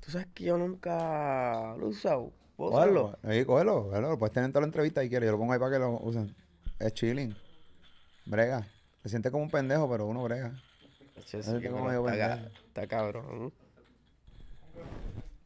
Tú sabes que yo nunca lo he usado. ¿Puedo usarlo? Cógelo, cógelo, Lo puedes tener en toda la entrevista y quieres. Yo lo pongo ahí para que lo usen. Es chilling. Brega. Se siente como un pendejo, pero uno brega. Está, ca- está cabrón.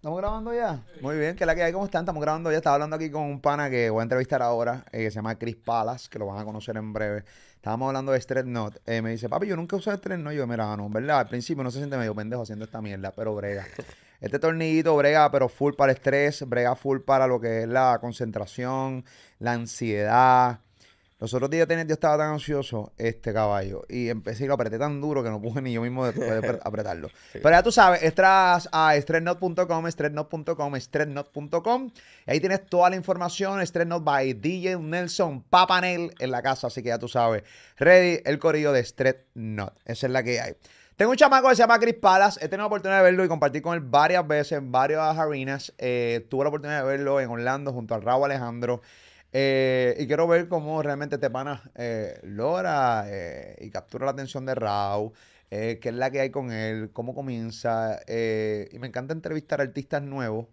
¿Estamos grabando ya? Muy bien, que la que hay, ¿cómo están? Estamos grabando ya. Estaba hablando aquí con un pana que voy a entrevistar ahora, eh, que se llama Chris Palas, que lo van a conocer en breve. Estábamos hablando de Stress Not. Eh, me dice, papi, yo nunca usé Stress Not. Yo, mira, no, ¿verdad? Al principio no se siente medio pendejo haciendo esta mierda, pero brega. Este tornillito brega, pero full para el estrés, brega full para lo que es la concentración, la ansiedad. Los otros días tenía- yo estaba tan ansioso, este caballo, y empecé y lo apreté tan duro que no pude ni yo mismo apretarlo. Pero ya tú sabes, entras a stressnot.com, stressnot.com, stressnot.com, y ahí tienes toda la información, Stressnot by DJ Nelson Papanel en la casa, así que ya tú sabes, ready el corillo de Stressnot, esa es la que hay. Tengo un chamaco que se llama Chris Palas. He tenido la oportunidad de verlo y compartir con él varias veces en varias arenas. Eh, tuve la oportunidad de verlo en Orlando junto al Raúl Alejandro. Eh, y quiero ver cómo realmente este pana eh, logra eh, y captura la atención de Raúl. eh, qué es la que hay con él, cómo comienza. y me encanta entrevistar artistas nuevos.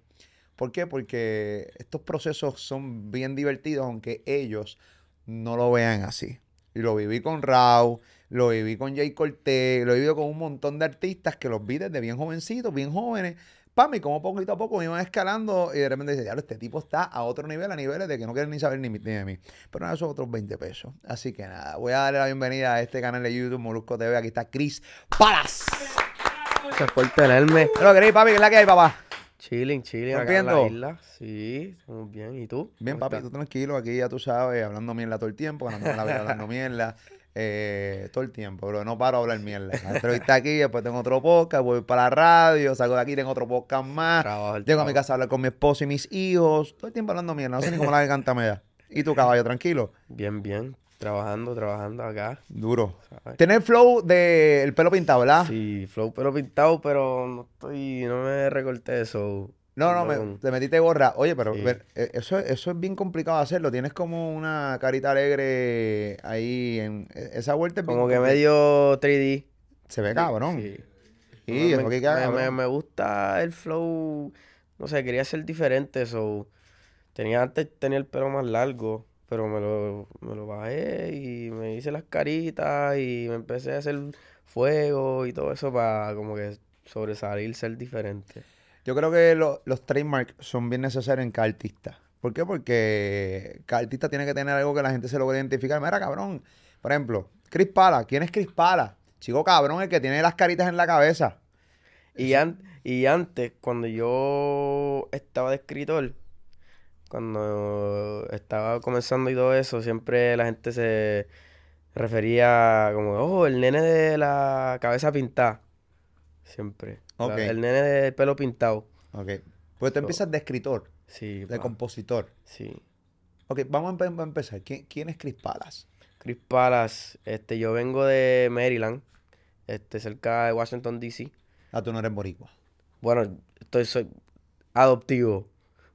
¿Por qué? Porque estos procesos son bien divertidos, aunque ellos no lo vean así. Y lo viví con Raúl, lo viví con Jay Cortés, lo vivido con un montón de artistas que los vi desde bien jovencitos, bien jóvenes. Pam, y como poquito a poco me iban escalando y de repente dice, este tipo está a otro nivel, a niveles de que no quieren ni saber ni, ni de mí. Pero nada, esos otros 20 pesos. Así que nada, voy a darle la bienvenida a este canal de YouTube, Molusco TV. Aquí está Chris Palas. Gracias por tenerme. Pero Chris, papi, ¿qué es la que hay, papá? Chilling, chilling acá en la isla. Sí, estamos bien. ¿Y tú? Bien, ¿Cómo papi, estás? tú tranquilo, aquí ya tú sabes, hablando mierda todo el tiempo, ganándome la vida hablando mierda, eh, todo el tiempo, bro, no paro de hablar mierda. Entrevista aquí, después tengo otro podcast, voy para la radio, salgo de aquí, tengo otro podcast más, Trabajo, llego a mi casa a hablar con mi esposo y mis hijos, todo el tiempo hablando mierda, no sé ni cómo la garganta me da. ¿Y tu caballo, tranquilo? Bien, bien. Trabajando, trabajando acá. Duro. ¿sabes? Tiene el flow del pelo pintado, ¿verdad? Sí, flow pero pintado, pero no estoy, no me recorté eso. No, no, me, te metiste gorra. Oye, pero Sí. ver, eh, eso, eso es bien complicado de hacerlo. Tienes como una carita alegre ahí en e- esa vuelta. es bien Como que medio 3D. Se ve cabrón. Sí. Sí, Me- que me gusta el flow. No sé, quería ser diferente. So, tenía antes tenía el pelo más largo, pero me lo, me lo bajé y me hice las caritas y me empecé a hacer fuego y todo eso para como que sobresalir, ser diferente. Yo creo que lo- los trademarks son bien necesarios en cada artista. ¿Por qué? Porque cada artista tiene que tener algo que la gente se logre identificar. Mira, cabrón. Por ejemplo, Chris Pala. ¿Quién es Chris Pala? Chico cabrón, el que tiene las caritas en la cabeza. Y, an- y antes, cuando yo estaba de escritor, cuando estaba comenzando y todo eso, siempre la gente se refería como, oh, el nene de la cabeza pintada. Siempre. La- Ok. el nene del pelo pintado. Ok. Pues tú So- empiezas de escritor, Sí, de pa, compositor. sí. Ok, vamos a empe- a empezar. ¿Quién, quién es Chris Palas? Chris Palas, este, yo vengo de Maryland, este, cerca de Washington, D.C. Ah, tú no eres boricua. Bueno, estoy, soy adoptivo.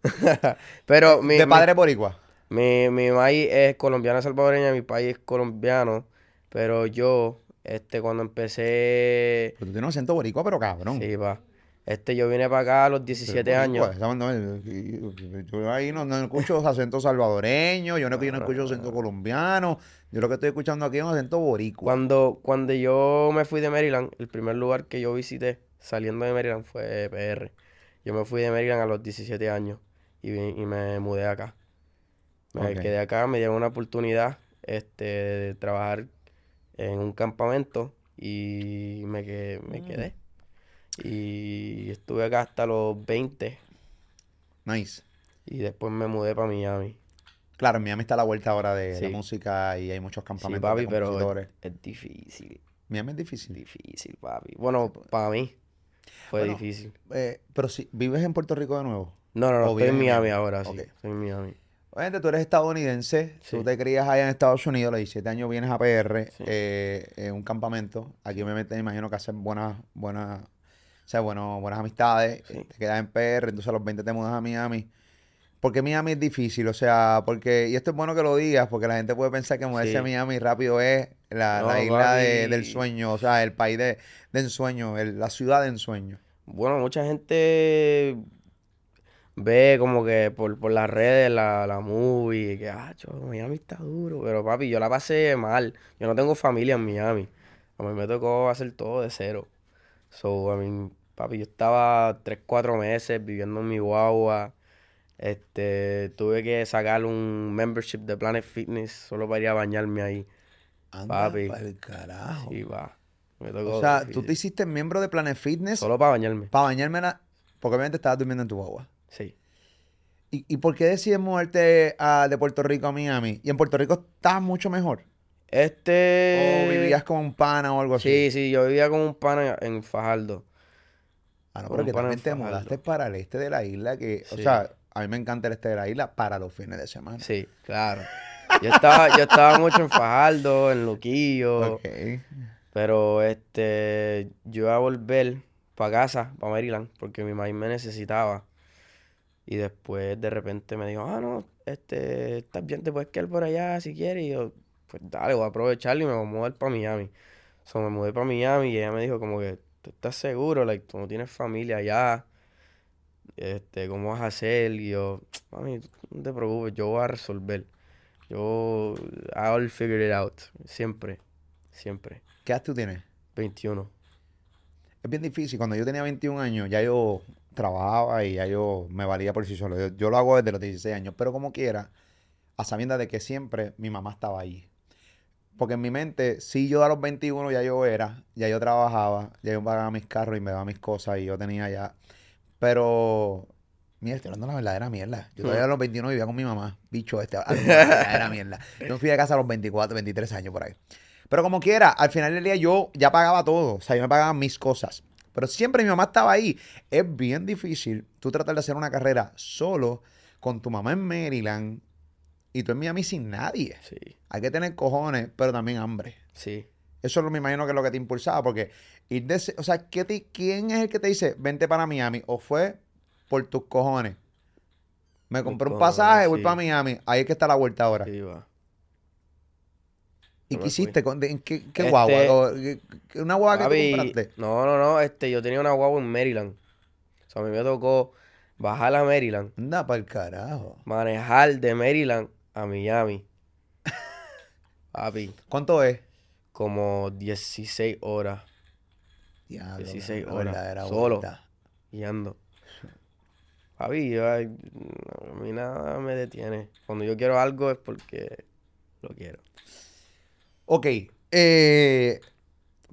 Pero mi, de mi- padre boricua. Mi, mi maíz es colombiana salvadoreña, mi país es colombiano, pero yo, este, cuando empecé, Pero tú tienes un acento boricua, pero cabrón. sí, va, este, yo vine para acá a los Pero 17 boricua, años. no, yo, ahí no, no escucho acento salvadoreño, yo no, yo no escucho acento no. colombiano, yo lo que estoy escuchando aquí es un acento boricua. Cuando, cuando yo me fui de Maryland, el primer lugar que yo visité saliendo de Maryland fue PR. Yo me fui de Maryland a los 17 años y, me mudé acá. Me Ok. quedé acá, me dieron una oportunidad este, de trabajar en un campamento y me quedé, me Mm. quedé. Y estuve acá hasta los 20 Nice. y después me mudé para Miami. Claro, en Miami está a la vuelta ahora de la Sí. música y hay muchos Sí, campamentos papi, de pero es, es difícil, Miami es difícil. difícil, papi. Bueno, para mí fue Bueno, difícil. Eh, pero si vives en Puerto Rico de nuevo. No, no, ¿O no, estoy en Miami Miami? ahora, sí. Ok. Estoy en Miami. Obviamente tú eres estadounidense, tú te crías allá en Estados Unidos, a los 17 años vienes a PR, Sí. eh, en un campamento. Aquí obviamente me imagino que hacen buenas, buenas, o sea, bueno, buenas amistades, Sí. te quedas en PR, entonces a los 20 te mudas a Miami. ¿Por qué Miami es difícil? O sea, porque, y esto es bueno que lo digas, porque la gente puede pensar que moverse a. Miami rápido es la, isla de- del sueño, o sea, el país de, de ensueño, el- la ciudad de ensueño. Bueno, mucha gente ve como que por, por las redes la, la movie, que, ah, cho, Miami está duro, pero papi, yo la pasé mal. Yo no tengo familia en Miami. A mí me tocó hacer todo de cero. So, I mean, papi, yo estaba tres, cuatro meses viviendo en mi guagua. Este, tuve que sacar un membership de Planet Fitness solo para ir a bañarme ahí. Anda Papi. pa'l carajo. Sí, va. Me tocó O sea, tú te hiciste miembro de Planet Fitness Solo para bañarme. para bañarme la... Porque obviamente estabas durmiendo en tu guagua. Sí. ¿Y, y por qué decides moverte a- de Puerto Rico a Miami? ¿Y en Puerto Rico estás mucho mejor? Este. ¿O vivías como un pana o algo así? Sí, sí, yo vivía como un pana en Fajardo. Ah, no, pero que también te mudaste para el este de la isla, que, o sea, a mí me encanta el este de la isla para los fines de semana. Sí, claro. Yo estaba, yo estaba mucho en Fajardo, en Luquillo. Ok. Pero este, yo iba a volver para casa, para Maryland, porque mi mamá me necesitaba. Y después de repente me dijo, ah, no, este, estás bien, te puedes quedar por allá si quieres. Y yo, pues dale, voy a aprovecharlo y me voy a mudar para Miami. So, me mudé para Miami y ella me dijo como que, ¿tú estás seguro? Like, tú no tienes familia allá. Este, ¿cómo vas a hacer? Y yo, mami, no te preocupes, yo voy a resolver. Yo, I'll figure it out. Siempre, siempre. ¿Qué edad tú tienes? 21. Es bien difícil. Cuando yo tenía 21 años, ya yo trabajaba y ya yo me valía por sí solo. Yo, yo lo hago desde los 16 años, pero como quiera, a sabiendas de que siempre mi mamá estaba ahí. Porque en mi mente, si yo a los 21 ya yo era, ya yo trabajaba, ya yo pagaba mis carros y me daba mis cosas y yo tenía ya. Pero, mira, estoy hablando de la verdadera mierda. Yo todavía a los 21 vivía con mi mamá. Bicho, este, la verdadera mierda. Yo me fui de casa a los 24, 23 años por ahí. Pero como quiera, al final del día yo ya pagaba todo. O sea, yo me pagaba mis cosas. Pero siempre mi mamá estaba ahí. Es bien difícil tú tratar de hacer una carrera solo con tu mamá en Maryland y tú en Miami sin nadie. Sí, Hay que tener cojones, pero también hambre. sí. Eso es lo me imagino que es lo que te impulsaba, porque ir de o sea, ¿qué te- ¿quién es el que te dice, vente para Miami? ¿O fue por tus cojones? Me compré un pasaje, voy sí. para Miami. Ahí es que está la vuelta ahora. Sí, va. ¿Y qué hiciste? ¿Con- de- ¿En qué, qué Este- guagua? ¿O- qué- qué- ¿Una guagua que tú compraste? no, no, no, este, yo tenía una guagua en Maryland. O sea, a mí me tocó bajar a Maryland, Anda para el carajo. manejar de Maryland a Miami. Papi, ¿Cuánto es? como 16 horas Diablo, 16 una horas, solo. vuelta. guiando. Papi, yo, a mí nada me detiene. Cuando yo quiero algo es porque lo quiero. Ok, eh,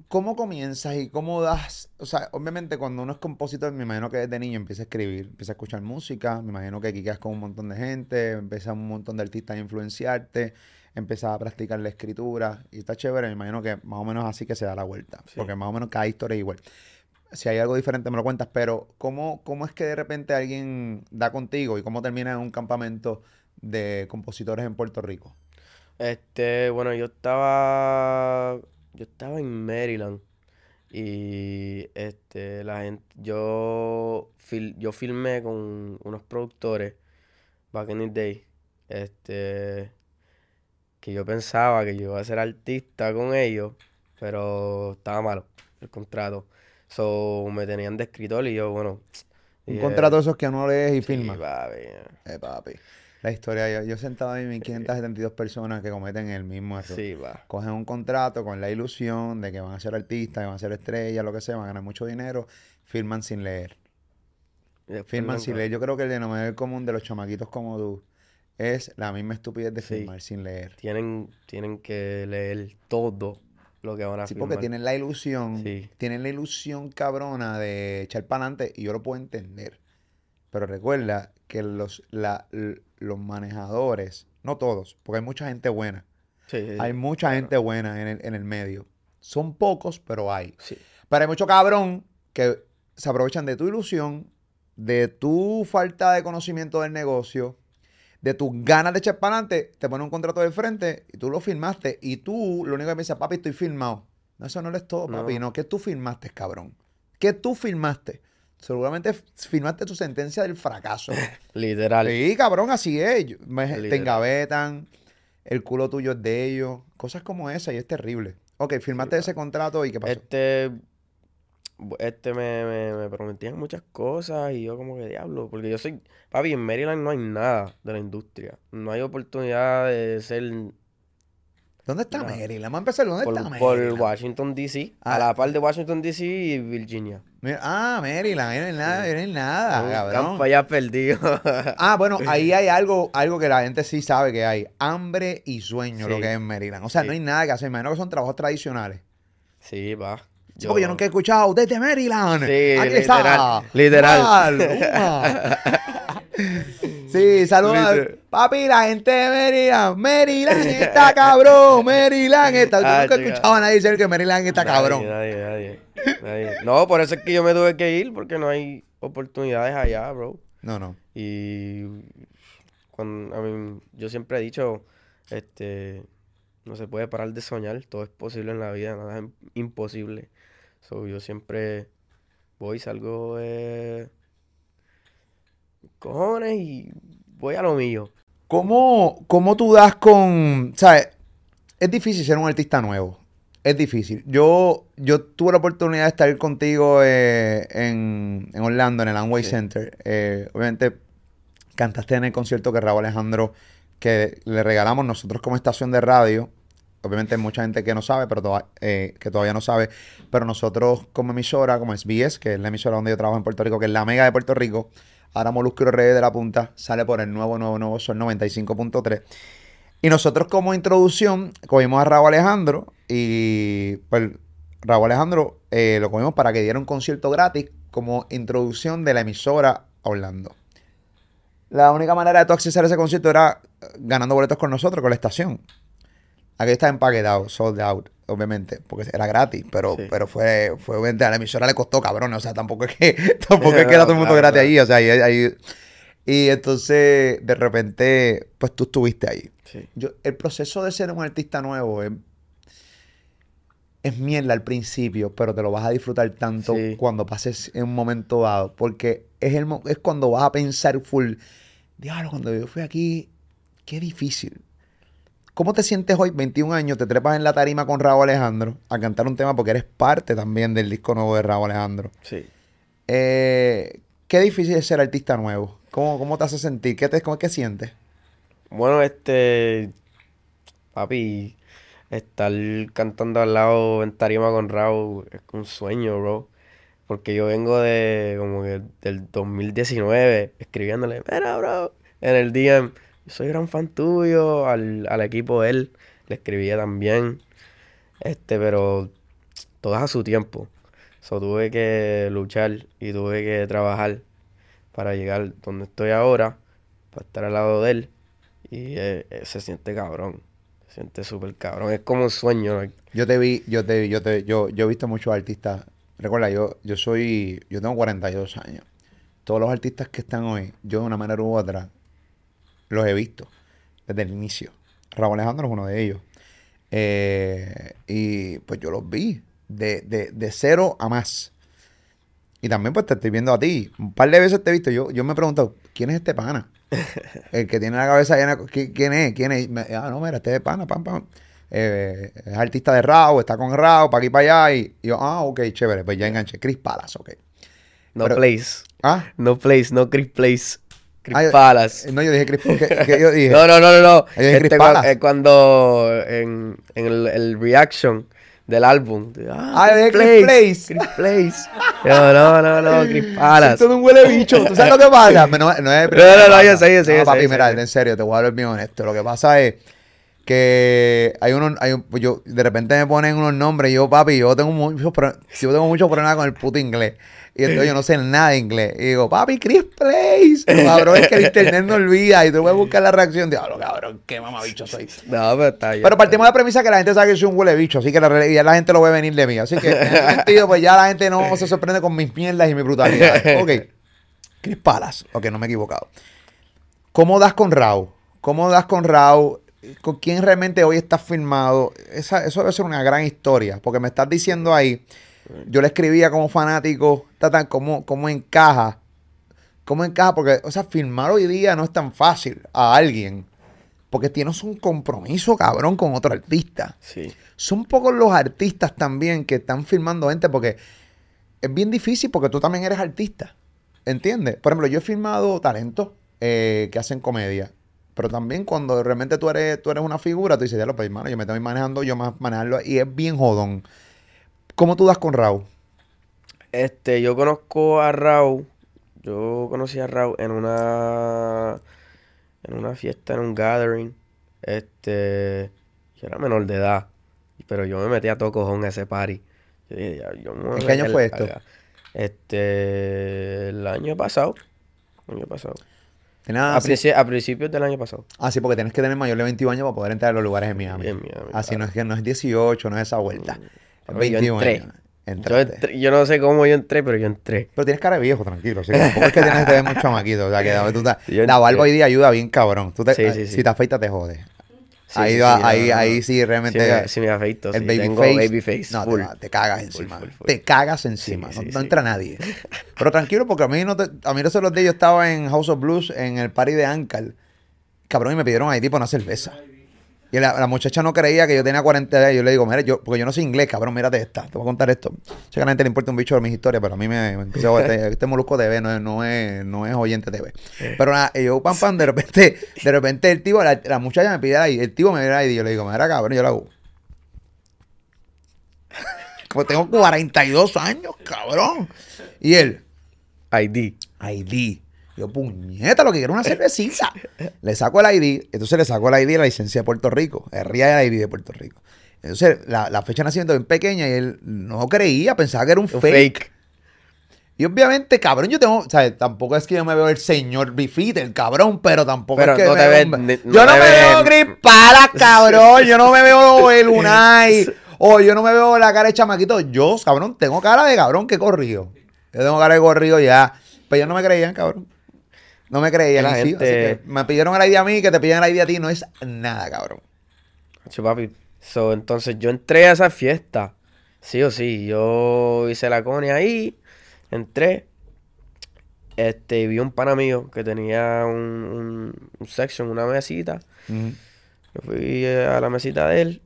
¿cómo comienzas y cómo das? O sea, obviamente cuando uno es compositor, me imagino que desde niño empieza a escribir, empieza a escuchar música, me imagino que aquí quedas con un montón de gente, empieza un montón de artistas a influenciarte, empiezas a practicar la escritura y está chévere, me imagino que más o menos así que se da la vuelta, Sí. porque más o menos cada historia es igual. Si hay algo diferente me lo cuentas, pero ¿cómo, cómo es que de repente alguien da contigo y cómo termina en un campamento de compositores en Puerto Rico? Este, bueno, yo estaba, yo estaba en Maryland y este, la gente, yo, fil- yo filmé con unos productores back in the day, este, que yo pensaba que yo iba a ser artista con ellos, pero estaba malo el contrato. So, me tenían de escritor y yo, bueno, Un contrato de esos que uno lees y sí, firma. papi, Eh, papi. La historia, yo, yo sentado ahí, 1572 personas que cometen el mismo error. sí, va. Cogen un contrato con la ilusión de que van a ser artistas, que van a ser estrellas, lo que sea, van a ganar mucho dinero, firman sin leer. Y después Firman sin leer. Yo creo que el denominador común de los chamaquitos como tú es la misma estupidez de Sí. firmar sin leer. Tienen, tienen que leer todo lo que van a Sí, porque firmar. tienen la ilusión, Sí. tienen la ilusión cabrona de echar para adelante y yo lo puedo entender. Pero recuerda que los, la- los manejadores, no todos, porque hay mucha gente buena, Sí, hay mucha claro. gente buena en el, en el medio. Son pocos, pero hay. sí. Pero hay mucho cabrón que se aprovechan de tu ilusión, de tu falta de conocimiento del negocio, de tus ganas de echar para adelante, te ponen un contrato de frente y tú lo firmaste y tú lo único que me dices, papi, estoy firmado. No, eso no es todo, papi. No. No, ¿qué tú firmaste, cabrón? ¿Qué tú firmaste? Seguramente firmaste tu sentencia del fracaso. Literal. Sí, cabrón, así es. Me- te engavetan, el culo tuyo es de ellos, cosas como esa y es terrible. Ok, firmaste ese contrato y ¿qué pasó? Este, este me, me, me prometían muchas cosas y yo como que diablo, porque yo soy, papi, en Maryland no hay nada de la industria, no hay oportunidad de ser ¿Dónde está Maryland? Vamos a empezar. ¿Dónde por, está por Maryland? Washington DC, Ah. a la par de Washington DC y Virginia. Mira- ah, Maryland. No hay nada, no hay nada, Un cabrón. campo allá perdido. Ah, bueno, ahí hay algo, algo que la gente sí sabe que hay. Hambre y sueño, lo que es en Maryland. O sea, Sí. no hay nada que hacer. Imagino que son trabajos tradicionales. sí, va. Porque yo nunca he escuchado desde Maryland. Sí, Aquí literal, está. literal. Mal. sí, saludos. Papi, la gente de Maryland. Maryland está cabrón. Maryland está. Yo Ah, nunca escuchado a nadie decir que Maryland está Nadie, cabrón. Nadie, nadie, nadie. No, por eso es que yo me tuve que ir, porque no hay oportunidades allá, bro. No, no. Y cuando, I mean, yo siempre he dicho, este, no se puede parar de soñar, todo es posible en la vida, nada es imposible. So, yo siempre voy, salgo de cojones y voy a lo mío. ¿Cómo, cómo tú das con, sabes, es difícil ser un artista nuevo. Es difícil. Yo, yo tuve la oportunidad de estar contigo eh, en, en Orlando, en el Amway Sí. Center. Eh, obviamente, cantaste en el concierto que Raúl Alejandro, que le regalamos nosotros como estación de radio. Obviamente hay mucha gente que no sabe, pero toda- eh, que todavía no sabe. Pero nosotros como emisora, como SBS, que es la emisora donde yo trabajo en Puerto Rico, que es la mega de Puerto Rico, ahora Molusco Reyes de la Punta, sale por el nuevo, nuevo, nuevo Sol 95.3. Y nosotros como introducción cogimos a Raúl Alejandro y pues Raúl Alejandro eh, lo cogimos para que diera un concierto gratis como introducción de la emisora a Orlando. La única manera de tú acceder a ese concierto era eh, ganando boletos con nosotros, con la estación. Aquí está empaquetado, sold out, obviamente, porque era gratis, pero, Sí. pero fue, fue obviamente, a la emisora le costó cabrón, o sea, tampoco es que, tampoco es que era todo el mundo Claro, gratis claro. ahí, o sea, ahí, ahí- y entonces, de repente, pues tú estuviste ahí. Sí. Yo, el proceso de ser un artista nuevo es, es mierda al principio, pero te lo vas a disfrutar tanto Sí. cuando pases en un momento dado, porque es, el, es cuando vas a pensar full, diablo, cuando yo fui aquí, qué difícil. ¿Cómo te sientes hoy, 21 años, te trepas en la tarima con Raúl Alejandro a cantar un tema porque eres parte también del disco nuevo de Raúl Alejandro? Sí. Eh, qué difícil es ser artista nuevo. ¿Cómo, cómo te hace sentir? ¿Qué, te, cómo, ¿Qué sientes? Bueno, este, papi, estar cantando al lado en tarima con Raúl es un sueño, bro. Porque yo vengo de, como que del 2019, escribiéndole, mira, bro, en el DM, soy gran fan tuyo, al, al equipo él, le escribía también, este, pero todo es a su tiempo. So, tuve que luchar y tuve que trabajar para llegar donde estoy ahora, para estar al lado de él. Y eh, eh, se siente cabrón. Se siente súper cabrón. Es como un sueño. Yo te vi, yo te vi, yo te, yo, yo he visto muchos artistas. Recuerda, yo, yo soy, yo tengo 42 años. Todos los artistas que están hoy, yo de una manera u otra, los he visto desde el inicio. Raúl Alejandro es uno de ellos. Eh, y pues yo los vi de, de, de cero a más. Y también pues te estoy viendo a ti. Un par de veces te he visto. Yo, yo me he preguntado, ¿quién es este pana? El que tiene la cabeza llena. ¿qui- ¿Quién es? ¿Quién es? Me- ah, no, mira, este es pana, pam, pam. Eh, es artista de Rao, está con Rao, para aquí para allá. Y, y yo, ah, ok, chévere, pues ya enganché. Chris Palas, ok. No Pero- place. Ah, No place, no Chris Place. Chris Ah, Palace. no, yo dije Chris, que, que yo dije. No, no, no, no, no. Yo dije Chris Este, eh, cuando en, en el, el reaction del álbum. Ah, yo dije Chris Place. Chris Place. No, no, no, no, Chris Palace. Todo un huele bicho. ¿Tú sabes lo que pasa? No, no es No, no, no, yo sé, yo sé, No, yo sé, papi, yo mira, sé. en serio, te voy a hablar bien honesto. Lo que pasa es que hay unos, hay un- yo, de repente me ponen unos nombres y yo, papi, yo tengo muchos, pro- yo tengo muchos problemas con el puto inglés. Y entonces yo no sé nada de inglés. Y digo, papi, Chris Place. Cabrón es que el internet no olvida y tú puedes buscar la reacción. Diablo, cabrón, qué mamabicho soy. No, pero está bien. Pero partimos de la premisa que la gente sabe que soy un huele bicho, así que la realidad la gente lo ve venir de mí. Así que en ese sentido, pues ya la gente no se sorprende con mis mierdas y mi brutalidad. Ok. Chris Palas. Ok, no me he equivocado. ¿Cómo das con Raúl? ¿Cómo das con Raúl? ¿Con quién realmente hoy estás filmado? Esa, eso debe ser una gran historia, porque me estás diciendo ahí, yo le escribía como fanático, tata, ¿cómo, cómo encaja? ¿Cómo encaja? Porque, o sea, filmar hoy día no es tan fácil a alguien, porque tienes un compromiso cabrón con otro artista Sí. son pocos los artistas también que están filmando gente porque es bien difícil porque tú también eres artista. ¿Entiendes? Por ejemplo, yo he filmado talentos eh, que hacen comedia. Pero también cuando realmente tú eres, tú eres una figura, tú dices, ya lo pues, hermano, yo me estoy manejando, yo más manejarlo. Y es bien jodón. ¿Cómo tú das con Raúl? Este, yo conozco a Raúl. Yo conocí a Raúl en una. En una fiesta, en un gathering. Este. Yo era menor de edad. Pero yo me metí a todo cojón a ese party. Yo dije, ya, yo me ¿En qué año fue esto? Este. El año pasado. Año pasado. Nada, a, principios del año pasado. Ah, sí, porque tienes que tener mayor de 21 años para poder entrar a los lugares en Miami. En Así no, es que, no es 18, no es esa vuelta. Mm yo entré. Yo, entré. yo, no sé cómo yo entré, pero yo entré. Pero tienes cara de viejo, tranquilo. Tampoco es que tienes que ver muy chamaquito. O sea, que tú te, la barba hoy día ayuda bien cabrón. Tú te, si te afeitas, te jodes. ahí, va, ahí, ahí sí realmente. Si me, me, afeito, el baby, face, No, te, cagas encima. Te cagas encima. no, entra nadie. Pero tranquilo, porque a mí no te, a mí los días yo estaba en House of Blues en el party de Ankar. Cabrón, y me pidieron ahí tipo una cerveza. Y la, la muchacha no creía que yo tenía 40 años. Yo le digo, mira, yo, porque yo no soy inglés, cabrón, mírate esta. Te voy a contar esto. Sé que a la gente le importa un bicho de mis historias, pero a mí me. este, este molusco TV no es, no es, no es oyente TV. Pero nada, yo, pam, pam, de repente, de repente el tipo, la, la muchacha me pide ahí, el tipo me pide ahí, y yo le digo, mira, cabrón, yo lo hago. Como tengo 42 años, cabrón. Y él, ID. ID. Yo, puñeta, lo que quiero es una cervecita. le saco el ID, entonces le saco el ID de la licencia de Puerto Rico. El RIA el ID de Puerto Rico. Entonces, la, la fecha de nacimiento bien pequeña y él no creía, pensaba que era un, Un fake. fake. Y obviamente, cabrón, yo tengo, o sea, tampoco es que yo me veo el señor Bifite, el cabrón, pero tampoco Pero es que no me te veo ves- Yo no me veo ves- Gripalas, cabrón. Yo no me veo el Unai. O yo no me veo la cara de chamaquito. Yo, cabrón, tengo cara de cabrón que he corrido. Yo tengo cara de corrido ya. Pero ellos no me creían, cabrón. No me creían. La gente- así que me pidieron el ID a mí, que te piden el ID a ti. No es nada, cabrón. Hacho, papi. So, entonces yo entré a esa fiesta. Sí o sí. Yo hice la cone ahí. Entré. Este, vi un pana mío que tenía un, un, un section, una mesita. Yo fui a la mesita de él.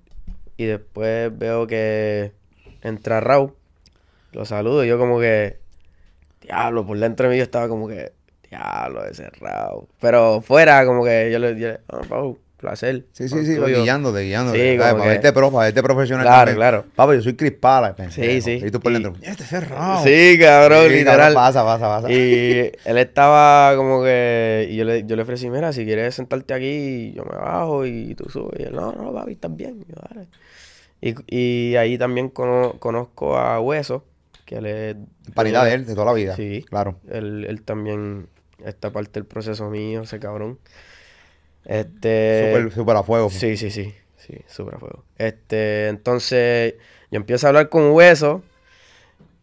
Y después veo que entra Raúl. Lo saludo y yo como que... Diablo, por dentro de mí yo estaba como que... Diablo, ese Raúl. Pero fuera como que yo le dije... Ah, Raúl, placer. Sí, sí, sí, tuyo". guiándote, guiándote. Sí, como Para que- verte pro, para verte profesional. Claro, también. claro. Papi, yo soy Chris Pala. Sí, sí. Y tú por Y- dentro, este es cerrado. Sí, cabrón, Sí, literal. Pasa, pasa, pasa. Y él estaba como que. Y yo le, yo le ofrecí, mira, si quieres sentarte aquí, yo me bajo y tú subes. Y él, no, no, papi, estás bien. Y yo, dale. Y, y ahí también cono- conozco a Hueso, que él es. Panidad de él, de toda la vida. Sí. Claro. Él, él también está parte del proceso mío, ese cabrón. Este. Súper, súper a fuego. Sí, sí, sí. Sí, súper a fuego. Este, entonces, yo empiezo a hablar con Hueso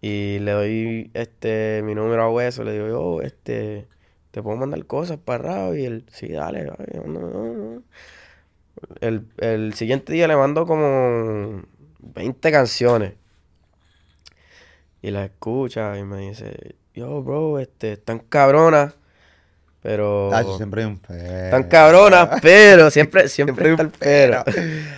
y le doy este mi número a Hueso. Le digo, yo, este, te puedo mandar cosas para Raúl. Y él, sí, dale, dale, no, no, no". El, el siguiente día le mando como 20 canciones. Y las escucha y me dice, yo, bro, este, están cabronas, pero... Tacho, siempre hay un pero. Están cabronas, pero siempre, siempre, está el pero.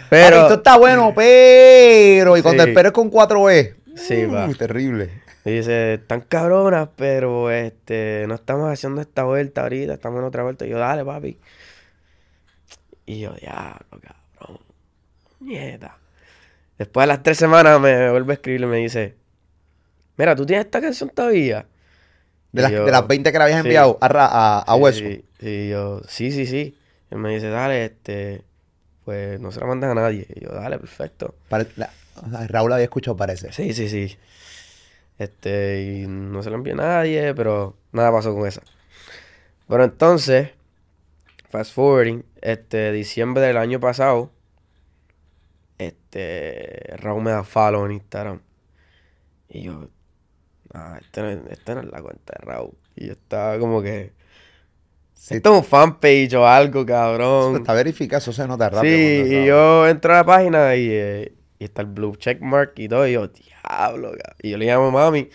Pero, esto está bueno, pero. Y cuando Sí. el pero es con 4E. Sí, va. uh, Terrible. y dice, están cabronas, pero este, no estamos haciendo esta vuelta ahorita, estamos en otra vuelta. Y yo, dale, papi. Y yo, diablo, cabrón. Nieta. Después de las tres semanas me vuelve a escribir y me dice, mira, ¿tú tienes esta canción todavía? De las, yo, de las 20 que le habías sí. enviado a, a, a Sí, Hueso. Y yo, sí, sí, sí. Él me dice, dale, este, pues no se la mandan a nadie. Y yo, dale, perfecto. Pare- la- Raúl había escuchado, parece. Sí, sí, sí. Este, y no se lo envié a nadie, pero nada pasó con esa. Pero entonces, fast forwarding, este, diciembre del año pasado, este, Raúl me da follow en Instagram. Y yo, ah, esta no, es- esta no es la cuenta de Raúl. Y yo estaba como que, Sí, esto es un fanpage o algo, cabrón. está verificado, eso se nota rápido. Sí, y yo entro a la página y, eh, y está el blue checkmark y todo. Y yo, diablo, cabrón. Y yo le llamo a mami.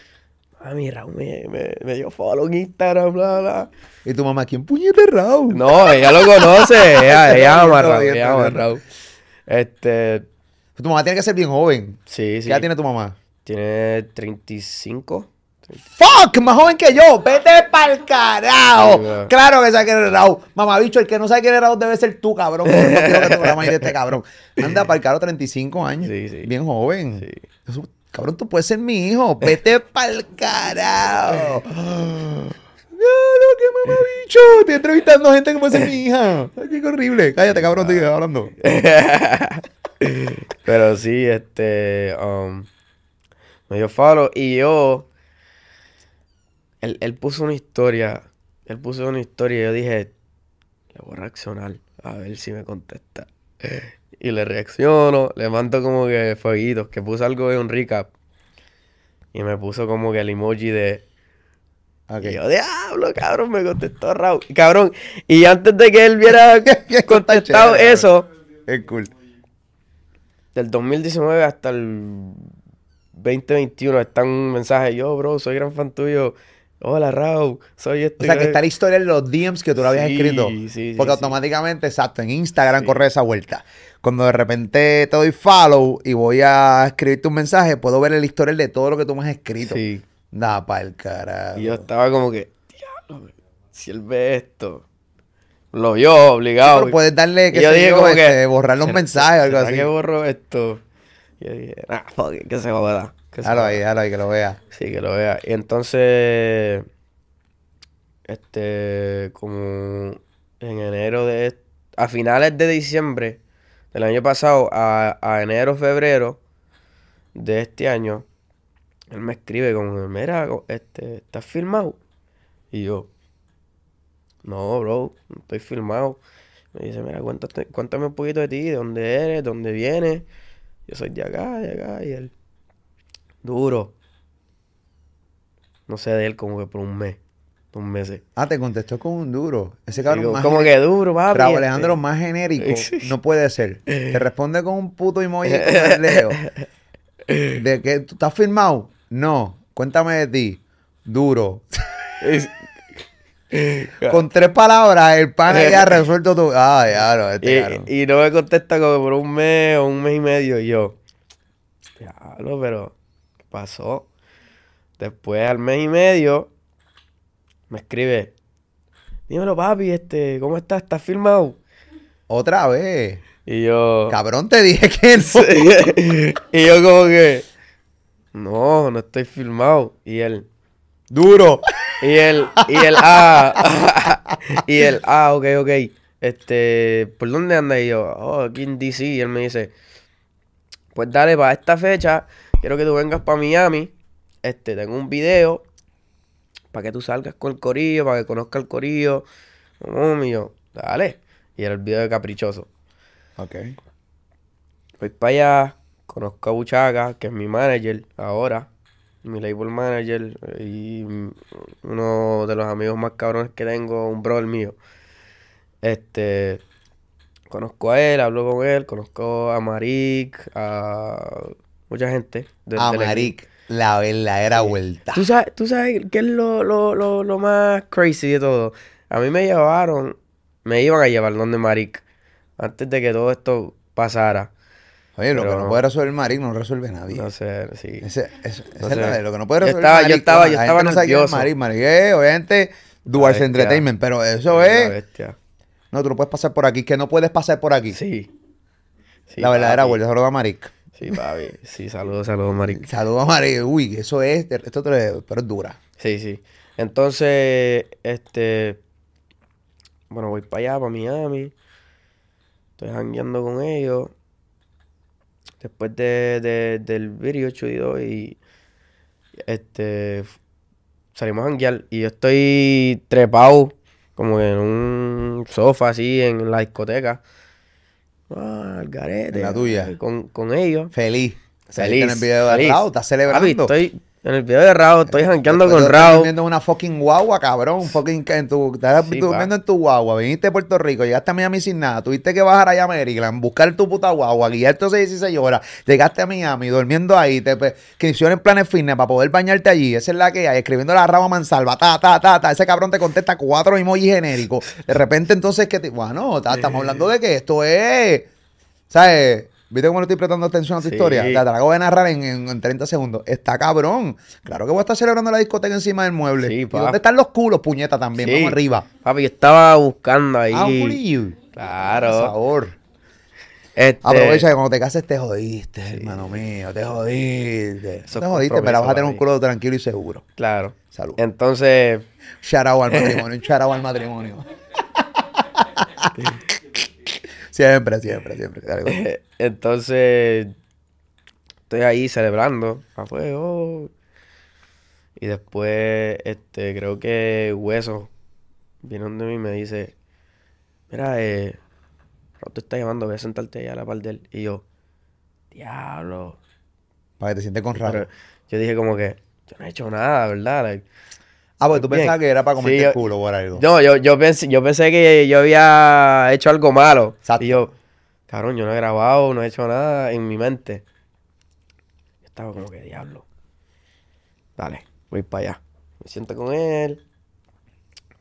Mami, Raúl me, me, me dio follow en Instagram, bla, bla. Y tu mamá, ¿quién puñete Raúl? No, ella lo conoce. Ella, ella ama a Raúl. Ella ama a. Raúl. Este, Tu mamá tiene que ser bien joven. sí, sí. ¿Qué edad tiene tu mamá? Tiene 35. Fuck, más joven que yo. Vete pa'l carajo. Claro que sabe quién es Raúl. Mamá, bicho, el que no sabe quién es Raúl debe ser tú, cabrón. No quiero que te programas de este cabrón. Anda pa'l carajo, 35 años. Sí, sí. Bien joven. Sí. Eso- cabrón, tú puedes ser mi hijo. Vete pa'l carajo. Claro, qué mamá, bicho. Estoy entrevistando gente que puede ser mi hija. Ay, qué horrible. Cállate, cabrón, sigue hablando. Pero sí, este. Um, me dio follow y yo. Él, él puso una historia. Él puso una historia y yo dije. Le voy a reaccionar. A ver si me contesta. Y le reacciono. Le mando como que fueguitos. Que puso algo de un recap. Y me puso como que el emoji de. Ok. Y yo, diablo, cabrón, me contestó Raúl. Cabrón. Y antes de que él viera contestado eso Es cool. del 2019 hasta el 2021 están mensajes, yo, bro, soy gran fan tuyo. Hola, Raúl, soy este. O sea, que está la historia en los DMs que tú le habías Sí, escrito. sí, sí, Porque sí. automáticamente, exacto, en Instagram Sí. corre esa vuelta. Cuando de repente te doy follow y voy a escribirte un mensaje, puedo ver el historial de todo lo que tú me has escrito. Sí. Da pa'l carajo. Y yo estaba como que, diablo, si él ve esto. Lo vio obligado. Pero puedes darle, que yo dije como que, este, borrar los ¿será- mensajes o algo ¿será así. que borro esto? Yo dije, ah, fuck it, que se joda. Déjalo joda". ahí, déjalo ahí, que lo vea. Sí, que lo vea. Y entonces, este, como en enero de, a finales de diciembre del año pasado, a, a enero, febrero de este año, él me escribe como, mira, este, ¿estás filmado? Y yo, no, bro, no estoy filmado. Me dice, mira, cuéntate, cuéntame un poquito de ti, de dónde eres, de dónde vienes. Yo soy de acá, de acá, y él, duro. No sé de él como que por un mes, dos meses. Ah, te contestó con un duro. Ese cabrón más como que duro, papi. Este. Alejandro más genérico no puede ser. Te responde con un puto emoji con el dedo. ¿De que tú estás firmado? No. Cuéntame de ti. Duro. Es- Con tres palabras, el pana ya ha resuelto tu. Ah, ya, no, este y, y no me contesta como por un mes o un mes y medio. Y yo, diablo, pero ¿qué pasó? Después, al mes y medio, me escribe, dímelo, papi, este, ¿cómo estás? ¿Estás filmado? Otra vez. Y yo, Cabrón, te dije que no. y yo como que, no, no estoy filmado. Y él, Duro. Y el, y el, ah, y el, ah, ok, ok. Este, ¿por dónde anda? Y yo, oh, aquí en DC. Y él me dice, pues dale, para esta fecha, quiero que tú vengas para Miami. Este, tengo un video para que tú salgas con el corillo, para que conozca el corillo. Oh, y yo, dale. Y era el video de Caprichoso. Ok. Voy para allá, conozco a Buchaga, que es mi manager ahora, mi label manager, y uno de los amigos más cabrones que tengo, un brother mío. Este, conozco a él, hablo con él, conozco a Marik, a mucha gente. del- A del equipo. Maric, la verdadera vuelta. ¿Tú sabes, tú sabes qué es lo, lo, lo, lo más crazy de todo? A mí me llevaron, me iban a llevar donde Marik, antes de que todo esto pasara. Oye, lo pero que no puede resolver Maric no lo resuelve nadie. No sé, sí. Ese, es la lo que no puede Yo resolver estaba- yo estaba- yo estaba no nervioso. Maric. Maric es, obviamente, Duarte bestia. Entertainment, pero eso es... bestia. No, tú no puedes pasar por aquí, que no puedes pasar por aquí. Sí. Sí, la verdadera vuelta, saludos a Maric. Sí, papi. Sí, saludos, saludos, Maric. Saludos a Maric. Uy, eso es, esto te, pero es dura. Sí, sí. Entonces, este. Bueno, voy para allá, para Miami. Estoy jangueando con ellos. Después de, de- del video chudido y. Este. Salimos a janguear. Y yo estoy trepado. Como en un sofá así en la discoteca. Ah, al garete. En la tuya. Con, con ellos. Feliz. Feliz, en el video de feliz. Raúl, estás celebrando. Papi, estoy en el video de Raúl, estoy jangueando Después con Raúl. durmiendo en una fucking guagua, cabrón. Fucking, en tu, estás Sí, durmiendo pa. en tu guagua. Viniste de Puerto Rico, llegaste a Miami sin nada. Tuviste que bajar allá a Maryland, buscar tu puta guagua, guiarte 16 horas. Llegaste a Miami, durmiendo ahí. Te pe- que hicieron planes fitness para poder bañarte allí. Esa es la que hay. Escribiendo la rama mansalva. Ta, ta, ta, ta. Ese cabrón te contesta cuatro emojis genéricos. De repente, entonces, que te. Bueno, ta- estamos hablando de que esto es. ¿Sabes? ¿Viste cómo le estoy prestando atención a tu Sí. historia? La, te la acabo de narrar en, en- en 30 segundos. Está cabrón. Claro que voy a estar celebrando la discoteca encima del mueble. Sí, ¿Y dónde están los culos, puñeta, también? Sí. Vamos arriba. Papi, yo estaba buscando ahí. Ah, un culillo. Por Claro. favor. Este, Aprovecha que cuando te cases te jodiste, hermano mío. Te jodiste. Eso te jodiste, pero vas a tener un culo tranquilo y seguro. Claro. Salud. Entonces, Shout out al matrimonio, un shout out al matrimonio. siempre, siempre, siempre. Entonces, estoy ahí celebrando. Y después, este, creo que Hueso viene donde mí y me dice, mira, eh, Raúl te está llamando, voy a sentarte allá a la par de él. Y yo, diablo. Para que te sientes con Pero raro. yo dije como que, yo no he hecho nada, ¿verdad? Like, Ah, pues tú bien. pensabas que era para comerte Sí, el culo o algo. No, yo, yo, pensé, yo pensé que yo había hecho algo malo. Exacto. Y yo, cabrón, yo no he grabado, no he hecho nada en mi mente. Yo estaba como que, diablo. Dale, voy para allá. Me siento con él.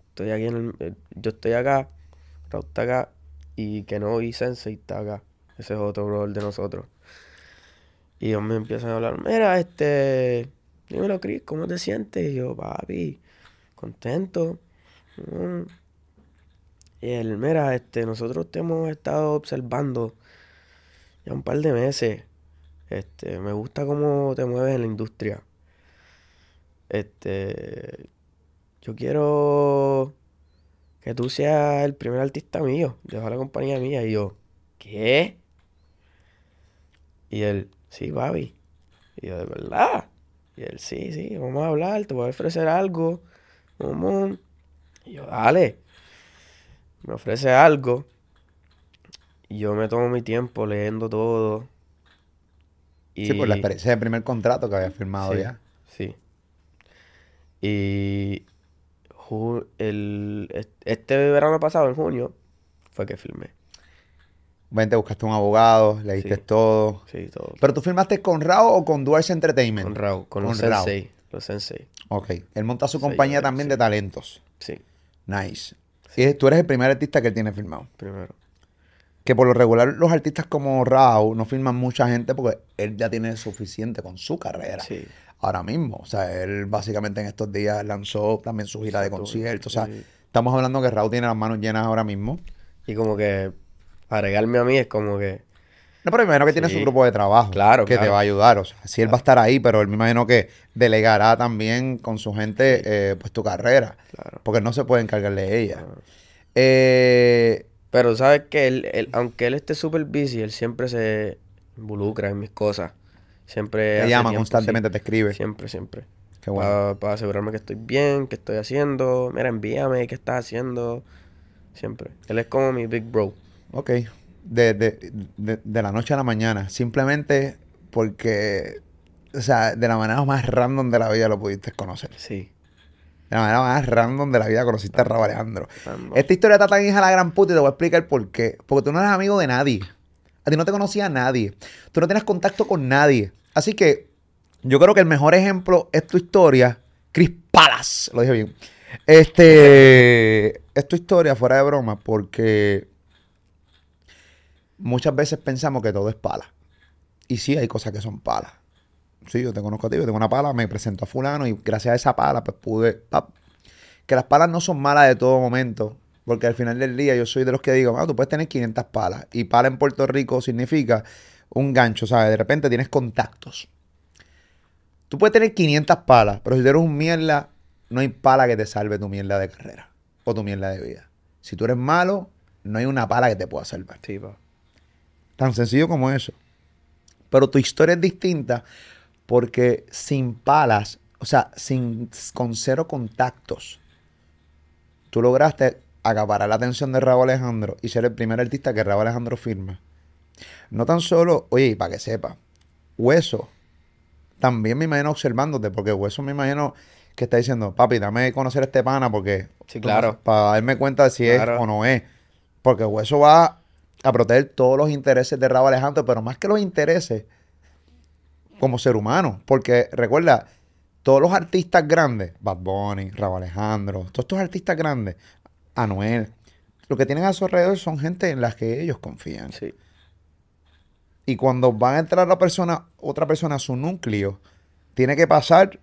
Estoy aquí en el... eh, Yo estoy acá. Raúl está acá. Y Kenobi Sensei está acá. Ese es otro brother de nosotros. Y ellos me empiezan a hablar. Mira, este... Dímelo, Chris, ¿cómo te sientes? Y yo, papi, contento. Y él, mira, este, nosotros te hemos estado observando ya un par de meses. Este, me gusta cómo te mueves en la industria. Este, yo quiero que tú seas el primer artista mío, de la compañía mía. Y yo, ¿qué? Y él, sí, papi. Y yo, ¿de verdad? Y él, sí, sí, vamos a hablar, te voy a ofrecer algo. Vamos. Y yo, dale. Me ofrece algo. Y yo me tomo mi tiempo leyendo todo. Sí, por la Y- experiencia del primer contrato que había firmado Sí, ya. Sí. Y el, est- este verano pasado, en junio, fue que filmé. Vente, buscaste un abogado, leíste Sí. todo. Sí, todo. ¿Pero tú firmaste con Rao o con Duarte Entertainment? Con Raúl, con Con sensei. Los sensei. Ok. Él monta su compañía también sí. de talentos. Sí, Nice. Y tú eres el primer artista que él tiene firmado. primero. Que por lo regular los artistas como Rao no firman mucha gente porque él ya tiene suficiente con su carrera. Sí. Ahora mismo. O sea, él básicamente en estos días lanzó también su gira de conciertos. O sea, estamos hablando que Rao tiene las manos llenas ahora mismo. Y como que agregarme a mí es como que. No, pero me imagino que tiene su Sí. grupo de trabajo Claro, que te va a ayudar. O sea, sí él va a estar ahí, pero él me imagino que delegará también con su gente Sí. eh, pues tu carrera. Claro. Porque no se puede encargar de ella. Eh, Pero sabes que él, él- aunque él esté súper busy, él siempre se involucra en mis cosas. Siempre te llama tiempo, sí. constantemente, te escribe. Siempre, siempre. Qué bueno. Para, asegurarme que estoy bien, que estoy haciendo. Mira, envíame, ¿qué estás haciendo? Siempre. Él es como mi big bro. Ok. De, de- de- de la noche a la mañana. Simplemente porque, o sea, de la manera más random de la vida lo pudiste conocer. Sí. De la manera más random de la vida conociste a Raúl Alejandro. Esta historia está tan hija de la gran puta y te voy a explicar por qué. Porque tú no eres amigo de nadie. A ti no te conocía nadie. Tú no tienes contacto con nadie. Así que yo creo que el mejor ejemplo es tu historia. Chris Palas. Lo dije bien. Este. es tu historia fuera de broma porque muchas veces pensamos que todo es pala. Y sí, hay cosas que son palas. Sí, yo te conozco a ti, yo tengo una pala, me presento a fulano y gracias a esa pala pues pude... Que las palas no son malas de todo momento, porque al final del día yo soy de los que digo, ah, tú puedes tener 500 palas. Y pala en Puerto Rico significa un gancho, ¿sabes? De repente tienes contactos. Tú puedes tener 500 palas, pero si tú eres un mierda, no hay pala que te salve tu mierda de carrera o tu mierda de vida. Si tú eres malo, no hay una pala que te pueda salvar. Sí. Tan sencillo como eso. Pero tu historia es distinta porque sin palas, o sea, sin, con cero contactos, tú lograste acaparar la atención de Raúl Alejandro y ser el primer artista que Raúl Alejandro firma. No tan solo, oye, y para que sepa, Hueso, también me imagino observándote, porque Hueso me imagino que está diciendo, papi, dame a conocer a este pana porque... Sí, claro. Para darme cuenta de si Claro. es o no es. Porque Hueso va a proteger todos los intereses de Raúl Alejandro, pero más que los intereses, como ser humano. Porque recuerda, todos los artistas grandes, Bad Bunny, Raúl Alejandro, todos estos artistas grandes, Anuel, lo que tienen a su alrededor son gente en las que ellos confían. Sí. Y cuando va a entrar la persona, otra persona a su núcleo, tiene que pasar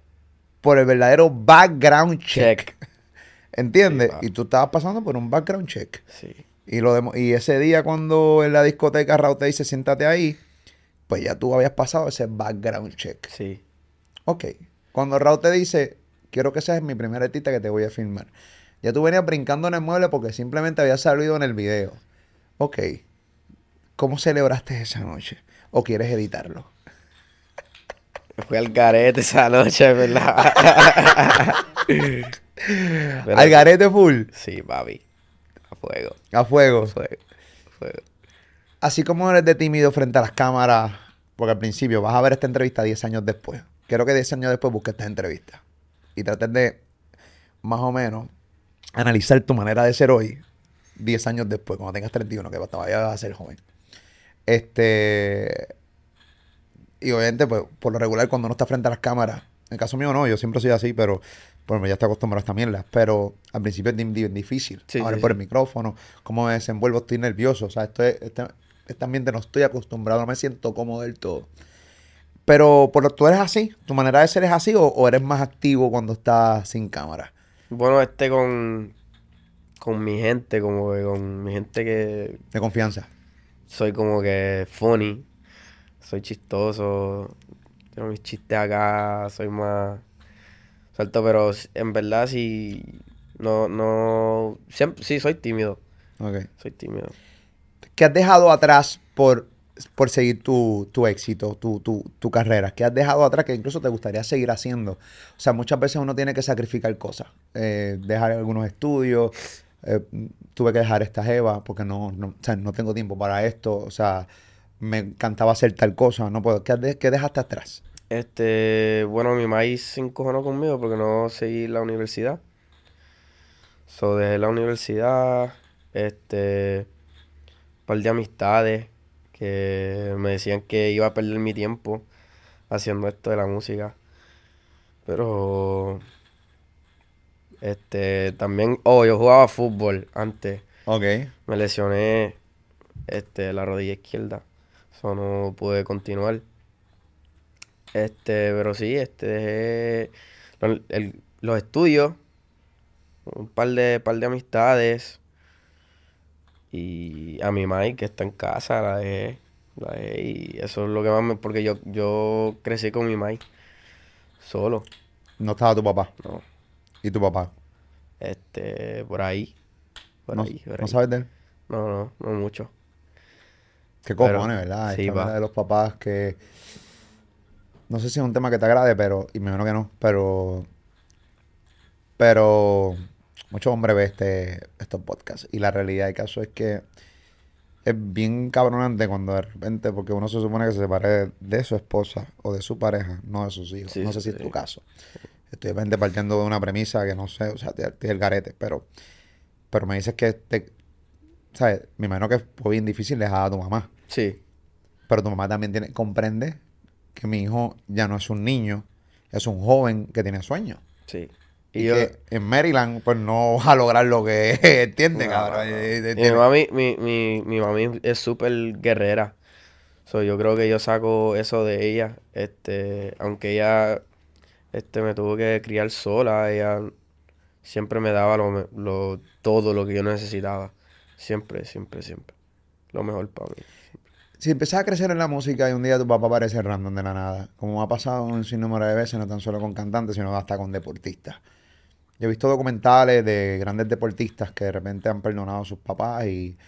por el verdadero background check. Check. ¿Entiendes? Sí, y tú estabas pasando por un background check. Sí. Y, lo y ese día cuando en la discoteca Raúl te dice siéntate ahí, pues ya tú habías pasado ese background check. Sí. Ok. Cuando Raúl te dice, quiero que seas mi primer artista que te voy a filmar. Ya tú venías brincando en el mueble porque simplemente había salido en el video. Ok. ¿Cómo celebraste esa noche? ¿O quieres editarlo? Fui al garete esa noche, ¿verdad? Al garete full. Sí, papi. A fuego. A fuego. Fuego. fuego. Así como eres de tímido frente a las cámaras, porque al principio vas a ver esta entrevista 10 años después. Quiero que 10 años después busques esta entrevista y trates de, más o menos, analizar tu manera de ser hoy, 10 años después, cuando tengas 31, que todavía vas a ser joven. Este. Y obviamente, pues, por lo regular, cuando uno está frente a las cámaras, en el caso mío no, yo siempre soy así, pero pues ya estoy acostumbrado a esta mierda. Pero al principio es di- di- difícil. Sí, Ahora sí, por sí. el micrófono, cómo me desenvuelvo, estoy nervioso. O sea, esto es, este, este ambiente no estoy acostumbrado, no me siento cómodo del todo. Pero por lo, tú eres así, tu manera de ser es así, o, o eres más activo cuando estás sin cámara. Bueno, este con, con mi gente, como que con mi gente que De confianza. soy como que funny, soy chistoso, tengo mis chistes acá, soy más suelto, pero en verdad sí, no, no, siempre, sí, soy tímido, Ok. soy tímido. ¿Qué has dejado atrás por, por seguir tu, tu éxito, tu, tu, tu carrera? ¿Qué has dejado atrás que incluso te gustaría seguir haciendo? O sea, muchas veces uno tiene que sacrificar cosas. Eh, dejar algunos estudios. eh, tuve que dejar esta jeva porque no, no, o sea, no tengo tiempo para esto. O sea, me encantaba hacer tal cosa. No puedo. ¿Qué, de- qué dejaste atrás? Este, bueno, mi maíz se encojonó conmigo porque no seguí la universidad. So, dejé la universidad, este, un par de amistades que me decían que iba a perder mi tiempo haciendo esto de la música. Pero, este, también, oh, yo jugaba fútbol antes. Ok. Me lesioné, este, la rodilla izquierda. So, no pude continuar. Este, pero sí, este, el- los estudios, un par de, par de amistades y a mi Mike que está en casa, la dejé, la dejé y eso es lo que más me, porque yo, yo crecí con mi Mike solo, No estaba tu papá. no, ¿Y tu papá? este, por ahí, por no, ahí, por no ahí. sabes de él. No, no, no mucho. Qué cojones, ¿verdad? sí, Esta va. de los papás que... No sé si es un tema que te agrade, pero... Y me imagino que no, pero... Pero... Muchos hombres ven este, estos podcasts. Y la realidad del caso es que... Es bien cabronante cuando de repente... Porque uno se supone que se separe de su esposa o de su pareja, no de sus hijos. Sí, no sé sí, si es tu caso. Estoy de repente partiendo de una premisa que no sé, o sea, te, te el garete, pero... Pero me dices que te... ¿Sabes? Me imagino que fue bien difícil dejar a tu mamá. Sí, Pero tu mamá también tiene, comprende que mi hijo ya no es un niño, es un joven que tiene sueños. sí. Y, Y yo, que en Maryland, pues no va a lograr lo que entiende, No, cabrón. no, no. Eh, mi mami, mi, mi, mi mami es súper guerrera. So, yo creo que yo saco eso de ella. Este, aunque ella este, me tuvo que criar sola, ella siempre me daba lo, lo, todo lo que yo necesitaba. Siempre, siempre, siempre. Lo mejor para mí. Si empiezas a crecer en la música y un día tu papá aparece random de la nada, como ha pasado un sinnúmero de veces, no tan solo con cantantes, sino hasta con deportistas. Yo he visto documentales de grandes deportistas que de repente han perdonado a sus papás y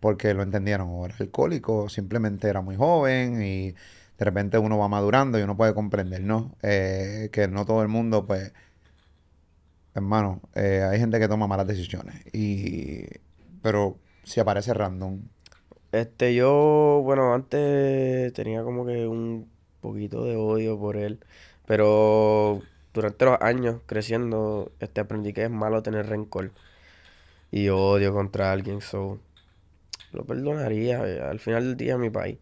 porque lo entendieron, o era alcohólico, simplemente era muy joven y de repente uno va madurando y uno puede comprender, ¿no? Eh, que no todo el mundo, pues, hermano, eh, hay gente que toma malas decisiones y, pero si aparece random, Este, yo, bueno, antes tenía como que un poquito de odio por él, pero durante los años creciendo, este, aprendí que es malo tener rencor y odio contra alguien, so, lo perdonaría, eh, al final del día mi país.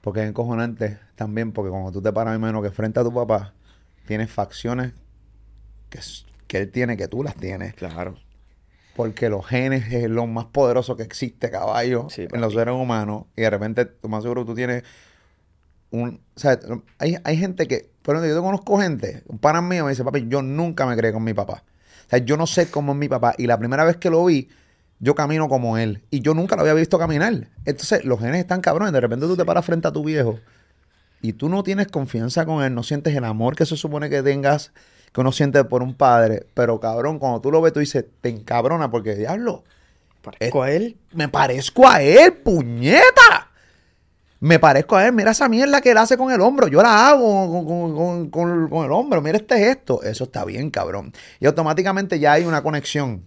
Porque es encojonante también, porque cuando tú te paras, me imagino que frente a tu papá, tienes facciones que, que él tiene, que tú las tienes. Claro, porque los genes es lo más poderoso que existe, caballo, Sí, en los seres humanos. Y de repente, tú más seguro tú tienes un... O sea, hay, hay gente que... Pero yo te conozco gente, un pana mío me dice, papi, yo nunca me creé con mi papá. O sea, yo no sé cómo es mi papá. Y la primera vez que lo vi, yo camino como él. Y yo nunca lo había visto caminar. Entonces, los genes están cabrones. De repente tú te paras frente a tu viejo y tú no tienes confianza con él, no sientes el amor que se supone que tengas, que uno siente por un padre. Pero cabrón, cuando tú lo ves, tú dices, te encabrona porque, diablo, Parezco a él. me parezco a él, puñeta. Me parezco a él, mira esa mierda que él hace con el hombro. Yo la hago con, con- con- con- con el hombro. Mira este gesto. Eso está bien, cabrón. Y automáticamente ya hay una conexión.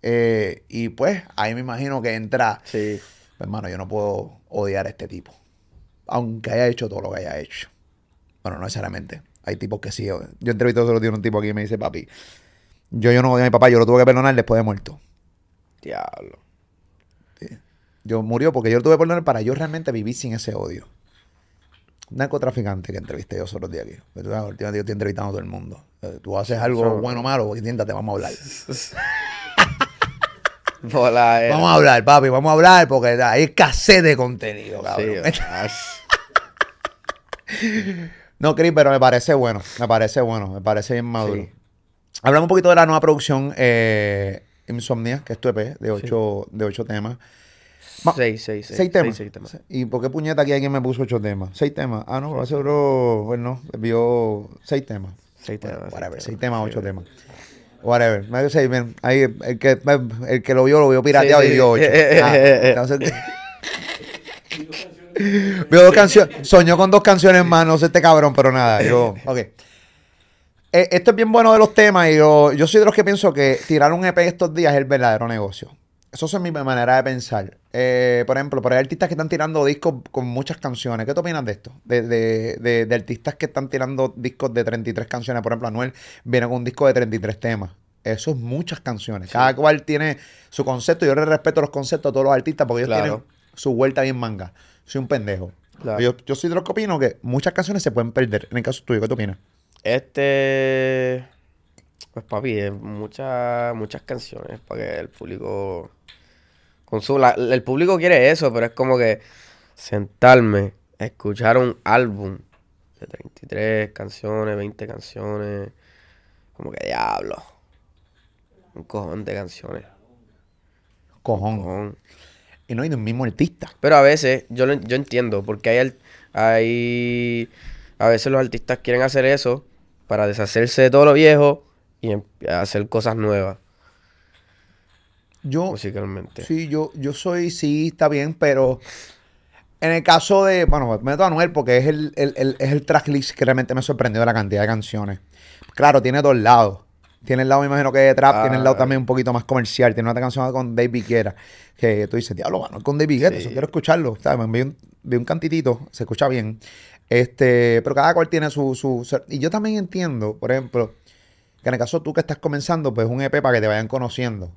Eh, y pues ahí me imagino que entra, Sí. hermano, yo no puedo odiar a este tipo. Aunque haya hecho todo lo que haya hecho. Bueno, no necesariamente. Hay tipos que sí. Yo entrevisté otro día a un tipo aquí y me dice, papi, yo, yo no odio a mi papá, yo lo tuve que perdonar después de muerto. Diablo. Yo murió porque yo lo tuve que perdonar para yo realmente vivir sin ese odio. Un narcotraficante que entrevisté yo solo de aquí. Yo estoy entrevistando a todo el mundo. Eh, Tú haces algo bueno o malo, siéntate, vamos a hablar. Era. Vamos a hablar, papi, vamos a hablar porque hay escasez de contenido, cabrón. Sí, ash. No, Chris, pero me parece bueno. Me parece bueno. Me parece bien maduro. Sí. Hablamos un poquito de la nueva producción eh, Insomnia, que es tu EP de ocho, de ocho temas. Ma- Seis, seis, seis. Seis temas. seis temas. ¿Y por qué puñeta aquí alguien me puso ocho temas? Seis temas. Ah, no, pero seguro, bueno, vio seis temas. Seis Bueno, temas. whatever, seis temas, ocho temas. Whatever. Me dice, bien, ahí, el, que, el que lo vio, lo vio pirateado Sí, y vio ocho. Ah, entonces, vio dos canciones. Soñó con dos canciones más, no sé este cabrón, pero nada. Yo, ok. Eh, esto es bien bueno de los temas y yo, yo soy de los que pienso que tirar un EP estos días es el verdadero negocio. Eso es mi manera de pensar. Eh, por ejemplo, por hay artistas que están tirando discos con muchas canciones. ¿Qué tú opinas de esto? De, de- de- de artistas que están tirando discos de 33 canciones. Por ejemplo, Anuel viene con un disco de 33 temas. Eso es muchas canciones. Cada cual tiene su concepto. Yo le respeto los conceptos a todos los artistas porque ellos Claro. tienen su vuelta bien manga. Soy un pendejo. Claro. Yo, yo soy de los que opino que muchas canciones se pueden perder. En el caso tuyo, ¿qué tú opinas? Este. Pues papi, muchas, muchas canciones para que el público consuma. El público quiere eso, pero es como que sentarme, escuchar un álbum de 33 canciones, 20 canciones. Como que diablo. Un cojón de canciones. Cojón. cojón. Y no hay de un mismo artista. Pero a veces, yo, lo- yo entiendo, porque hay, hay... A veces los artistas quieren hacer eso para deshacerse de todo lo viejo y em- hacer cosas nuevas Yo, musicalmente. Sí, yo, yo soy, sí, está bien, pero en el caso de, bueno, me meto a Anuel porque es el, el, el- es el tracklist que realmente me sorprendió de la cantidad de canciones. Claro, tiene dos lados. Tiene el lado, me imagino que de trap, tiene el lado Ah. también un poquito más comercial. Tiene una canción con David Guetta, que tú dices, diablo, Anuel con David Guetta, Sí. eso quiero escucharlo. ¿sabes? Me vi un, vi un cantitito, se escucha bien. Este, pero cada cual tiene su, su, su- Y yo también entiendo, por ejemplo, que en el caso tú que estás comenzando, pues un EP para que te vayan conociendo.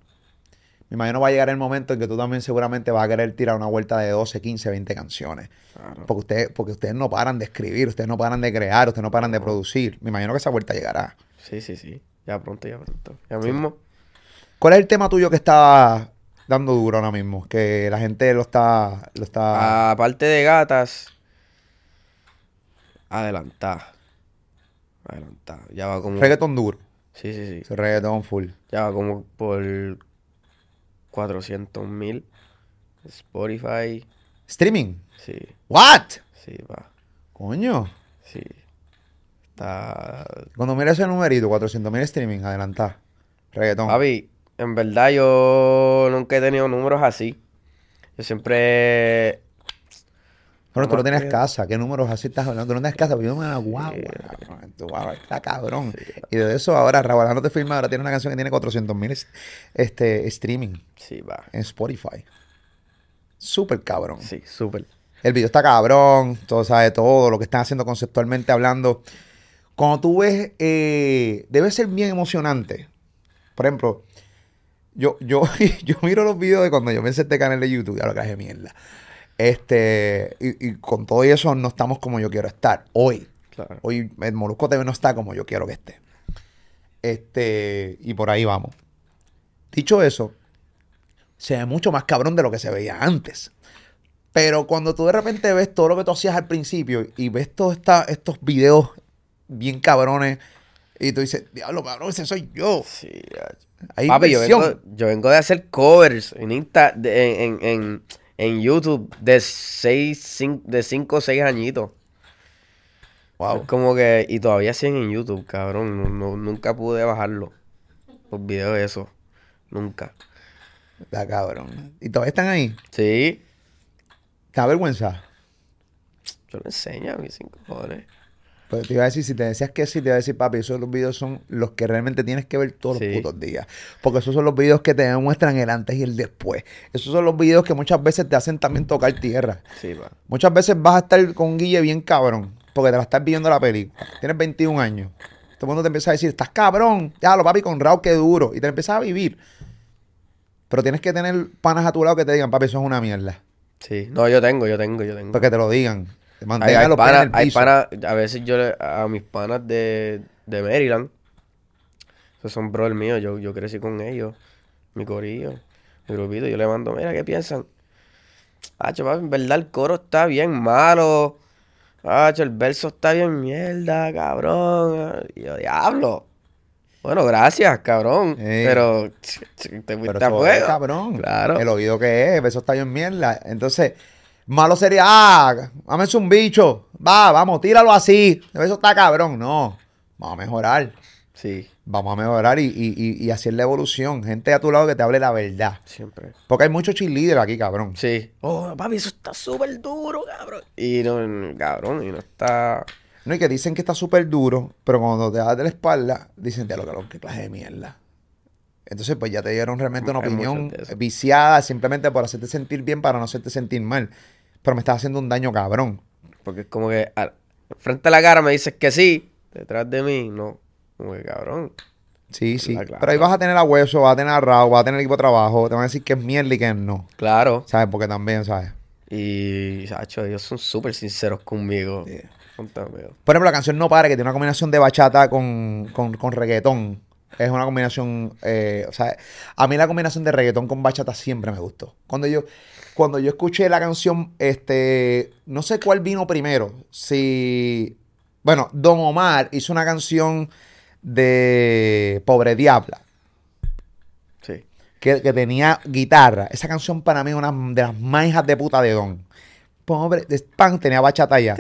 Me imagino va a llegar el momento en que tú también seguramente vas a querer tirar una vuelta de 12, 15, 20 canciones. Claro. Porque, ustedes porque ustedes no paran de escribir, ustedes no paran de crear, ustedes no paran de producir. Me imagino que esa vuelta llegará. Sí, sí, sí. Ya pronto, ya pronto. Ya mismo. ¿Cuál es el tema tuyo que está dando duro ahora mismo? Que la gente lo está... Lo está... Aparte de gatas, adelantar. Adelantar. Ya va como... reggaeton duro. Sí, sí, sí. Reggaeton full. Ya va como por 400 mil. Spotify. Streaming. Sí, What? sí, va. Coño. Sí. Está. Cuando mira ese numerito, 400 mil streaming, adelantá. Reggaeton. Papi, en verdad yo nunca he tenido números así. Yo siempre. Bueno, tú no tienes casa. ¿Qué números así estás hablando? Tú no tienes casa, pero yo me la guagua. Tu guagua está cabrón. Y de eso ahora, Raúl no te firma, ahora tiene una canción que tiene 400 mil este, streaming Sí, va. en Spotify. Súper cabrón. Sí, súper. El video está cabrón, todo sabe todo, lo que están haciendo conceptualmente hablando. Cuando tú ves, eh, debe ser bien emocionante. Por ejemplo, yo, yo, yo miro los videos de cuando yo me hice este canal de YouTube, ya lo que es de mierda. Este, y, y con todo eso no estamos como yo quiero estar. Hoy, Claro. hoy el Molusco TV no está como yo quiero que esté. Este, y por ahí vamos. Dicho eso, se ve mucho más cabrón de lo que se veía antes. Pero cuando tú de repente ves todo lo que tú hacías al principio y ves todos estos videos bien cabrones y tú dices, diablo, cabrón, ese soy yo. Sí. Hay Papi, yo vengo, yo vengo de hacer covers en, Insta, de- en, en, en, YouTube de 6 de cinco o 6 añitos. Wow. Es como que, y todavía siguen en YouTube, cabrón. no- no- nunca pude bajarlo. Los videos de eso. Nunca. Está cabrón. Y todavía están ahí. Sí, ¿Te da vergüenza? yo lo enseño a mis cinco cojones. Pues te iba a decir, si te decías que sí, te iba a decir, papi, esos los videos son los que realmente tienes que ver todos Sí. los putos días. Porque esos son los videos que te demuestran el antes y el después. Esos son los videos que muchas veces te hacen también tocar tierra. Sí, pa. Muchas veces vas a estar con un Guille bien cabrón, porque te la estás viendo la película. Tienes 21 años. Todo el mundo te empieza a decir, estás cabrón, ya lo papi con Raúl, qué duro. Y te empiezas a vivir. Pero tienes que tener panas a tu lado que te digan, papi, eso es una mierda. Sí. No, yo tengo, yo tengo, yo tengo. Para que te lo digan. Hay, hay el hay panas- a veces yo le- a mis panas de, de Maryland, esos son brothers míos, yo, yo crecí con ellos, mi corillo, mi grupito, yo le mando, mira, ¿qué piensan? Ah, en verdad el coro está bien malo, ah, el verso está bien mierda, cabrón, y yo, diablo. Bueno, gracias, cabrón, Ey. pero te fuiste a es, cabrón. Claro. El oído que es, eso está bien mierda. Entonces, malo sería, ah, dame un bicho. Va, vamos, tíralo así. Eso está cabrón. No, vamos a mejorar. Sí, Vamos a mejorar y, y, y, y hacer la evolución. Gente a tu lado que te hable la verdad. siempre. Porque hay muchos cheerleaders aquí, cabrón. Sí. Oh, papi, eso está súper duro, cabrón. Y no, no, cabrón, y no está. No, y que dicen que está súper duro, pero cuando te das de la espalda, dicen, te lo que qué clase de mierda. Entonces, pues ya te dieron realmente una Hay opinión viciada simplemente por hacerte sentir bien para no hacerte sentir mal. Pero me estás haciendo un daño cabrón. Porque es como que al- frente a la cara me dices que sí, detrás de mí, no. Como que cabrón. Sí, sí. Claro. Pero ahí vas a tener a Hueso, vas a tener a Raúl, vas a tener equipo de trabajo, te van a decir que es mierda y que es no. Claro. ¿Sabes? Porque también, ¿sabes? Y, Sacho, ellos son súper sinceros conmigo. Amigo. Por ejemplo, la canción No Pare, que tiene una combinación de bachata con, con, con reggaetón. Es una combinación, eh, o sea, a mí la combinación de reggaetón con bachata siempre me gustó. Cuando yo, cuando yo escuché la canción, este, no sé cuál vino primero. Si, bueno, Don Omar hizo una canción de Pobre Diabla. Sí. que, que tenía guitarra. Esa canción para mí es una de las más hijas de puta de Don. Pobre, de pan tenía bachata ya.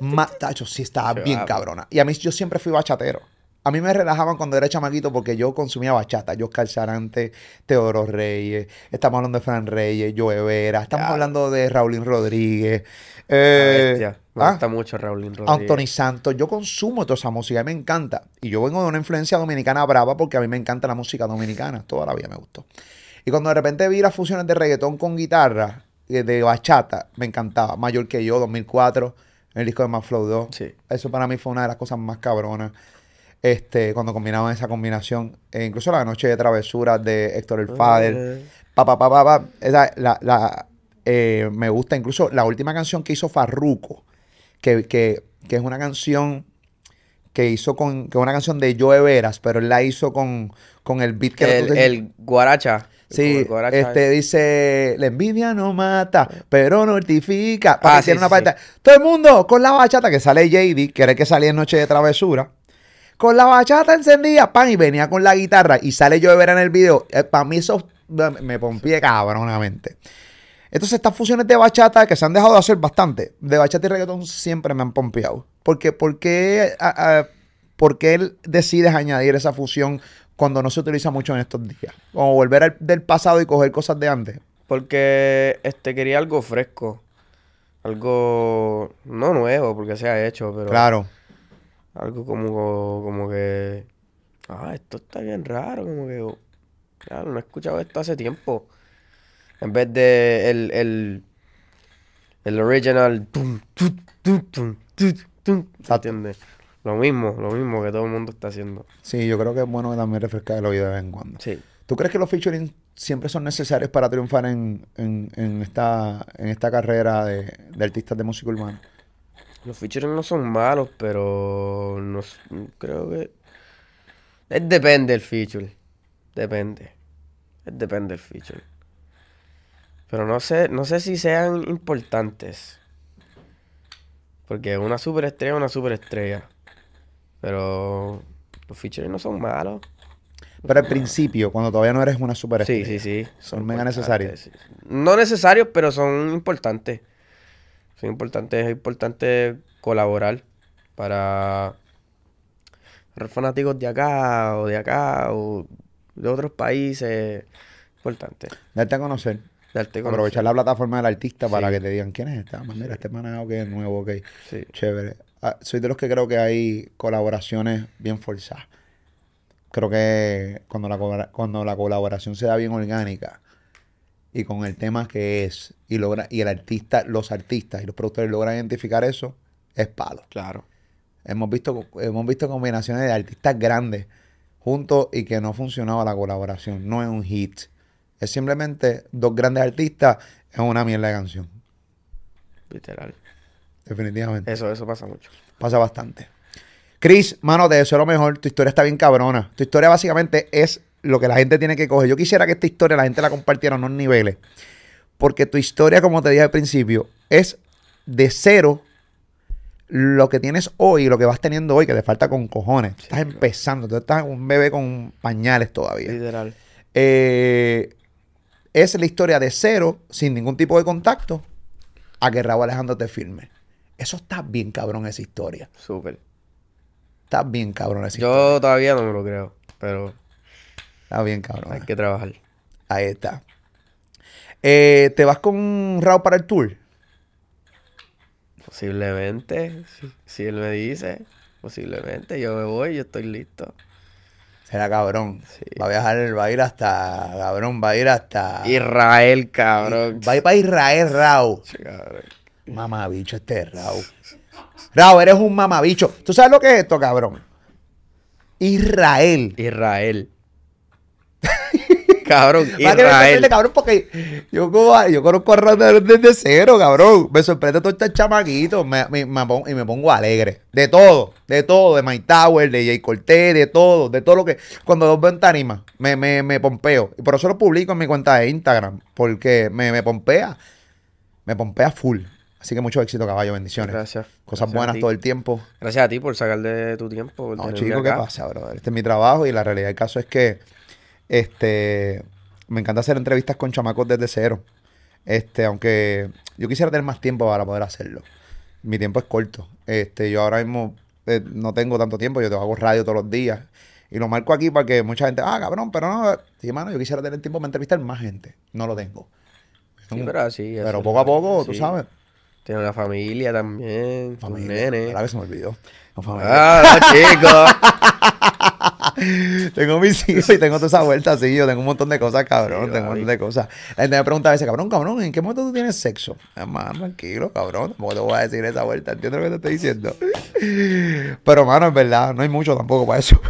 Ma- tacho, sí, estaba Se bien va, cabrona. Y a mí yo siempre fui bachatero. A mí me relajaban cuando era chamaquito porque yo consumía bachata. Yo Sarante, Teodoro Reyes, estamos hablando de Fran Reyes, Joe Vera, estamos Ya. hablando de Raulín Rodríguez, eh. Me ah, gusta mucho Raulín Rodríguez. Anthony Santos. Yo consumo toda esa música y me encanta. Y yo vengo de una influencia dominicana brava porque a mí me encanta la música dominicana. Toda la vida me gustó. Y cuando de repente vi las fusiones de reggaetón con guitarra, eh, de bachata, me encantaba. Mayor que yo, 2004, en el disco de Más Flow 2. Sí. Eso para mí fue una de las cosas más cabronas. Este, cuando combinaban esa combinación. E incluso la noche de travesuras de Héctor el Father. Eh, Pa, pa, pa, pa, pa. Esa, la, la, eh, me gusta incluso la última canción que hizo Farruko, que, que, que es una canción que hizo con, que es una canción de Joe Veras, pero él la hizo con, con el beat que el, el guaracha. Sí, El guaracha. este dice, la envidia no mata, pero mortifica. Ah, sí, una sí, parte, todo el mundo con la bachata que sale JD, que era el que salía en Noche de Travesura, con la bachata encendida, pan, y venía con la guitarra, y sale yo ver en el video. para mí eso me, pompié cabronamente. Entonces, estas fusiones de bachata que se han dejado de hacer bastante, de bachata y reggaetón, siempre me han pompeado. Porque, ¿por qué, a- a- por qué él decides añadir esa fusión cuando no se utiliza mucho en estos días? Como volver al- del pasado y coger cosas de antes. Porque este quería algo fresco. Algo no nuevo, porque se ha hecho, pero Claro. Algo como, como que. Ah, esto está bien raro, como que. oh, Claro, no he escuchado esto hace tiempo. En vez de el, el, el original. tum, tum, tum, tum, tum, tum, Exacto. ¿Entiendes? Lo mismo, lo mismo que todo el mundo está haciendo. Sí, yo creo que es bueno también refrescar el oído de vez en cuando. Sí. ¿Tú crees que los featuring siempre son necesarios para triunfar en, en- en esta, en esta carrera de, de artistas de música urbana? Los featuring no son malos, pero no creo que es- depende el feature. Depende. Depende del feature. Pero no sé, no sé si sean importantes. Porque una superestrella es una superestrella. Pero los features no son malos. Pero al principio, cuando todavía no eres una Sí, superestrella. sí, sí. Son mega necesarios. sí. No necesarios, pero son importantes. Son importantes, es importante colaborar para los fanáticos de acá o de acá o de otros países. Importante. Darte a conocer. Darte a Aprovechar conocer. la plataforma del artista para que te digan quién es. Ah, Mira, este manado que es nuevo, ok. Sí. Chévere. Ah, soy de los que creo que hay colaboraciones bien forzadas. Creo que cuando la, cuando la colaboración se da bien orgánica y con el tema que es y logra y el artista, los artistas y los productores logran identificar eso, es palo. Claro. Hemos visto, hemos visto combinaciones de artistas grandes juntos y que no funcionaba la colaboración. No es un hit. Es simplemente dos grandes artistas en una mierda de canción. Literal. Definitivamente. Eso, eso pasa mucho. Pasa bastante. Chris, mano, te deseo lo mejor. Tu historia está bien cabrona. Tu historia básicamente es lo que la gente tiene que coger. Yo quisiera que esta historia la gente la compartiera en unos niveles. Porque tu historia, como te dije al principio, es de cero lo que tienes hoy y lo que vas teniendo hoy, que te falta con cojones. estás claro. empezando. Tú estás un bebé con pañales todavía. Literal. Eh, es la historia de cero, sin ningún tipo de contacto, a que Raúl Alejandro te firme. Eso está bien cabrón, esa historia. Súper. Está bien cabrón esa historia. Yo todavía no me lo creo. Pero Está bien cabrón. hay que trabajar. Ahí está. Eh, ¿Te vas con Raúl para el tour? Posiblemente. Si, si él me dice. Posiblemente. Yo me voy, yo estoy listo. Será cabrón. Sí. Va a viajar, va a ir hasta, cabrón, va a ir hasta... Israel, cabrón. Va a ir para Israel, Raúl. Sí, cabrón. Mamabicho este es Raúl. Raúl, eres un mamabicho. ¿Tú sabes lo que es esto, cabrón? Israel. Israel. Cabrón, que Israel. hacerle, cabrón, porque yo, como- yo conozco a Raúl desde cero, cabrón. Me sorprende todo este chamaquito. Me, me- me pon- y me pongo alegre. De todo, de todo. De My Tower, de Jay Cortés, de todo. De todo lo que. Cuando los veo en tarima, me, me, me pompeo. Y por eso lo publico en mi cuenta de Instagram. Porque me, me pompea. Me pompea full. Así que mucho éxito, caballo. Bendiciones. Gracias. Cosas Gracias buenas todo el tiempo. Gracias a ti por sacar de tu tiempo. No, chico, ¿qué pasa, brother? Este es mi trabajo y la realidad del caso es que este me encanta hacer entrevistas con chamacos desde cero. Este, aunque yo quisiera tener más tiempo para poder hacerlo. Mi tiempo es corto. Este, yo ahora mismo eh, no tengo tanto tiempo, yo te hago radio todos los días. Y lo marco aquí para que mucha gente, ah, cabrón, pero no, sí, mano, yo quisiera tener tiempo para entrevistar más gente. No lo tengo. Sí, pero así. Pero poco a poco, tú sí. sabes. Tiene una familia también. Familia. nene. Ahora que se me olvidó. No, familia. Ah, chico. tengo mis hijos y tengo toda esa vuelta así. Yo tengo un montón de cosas, cabrón. Sí, tengo un montón de cosas. La gente me pregunta a veces, cabrón, cabrón, ¿en qué momento tú tienes sexo? Hermano, tranquilo, cabrón. Tampoco te voy a decir esa vuelta. ¿Entiendes lo que te estoy diciendo? Pero, mano, es verdad. No hay mucho tampoco para eso.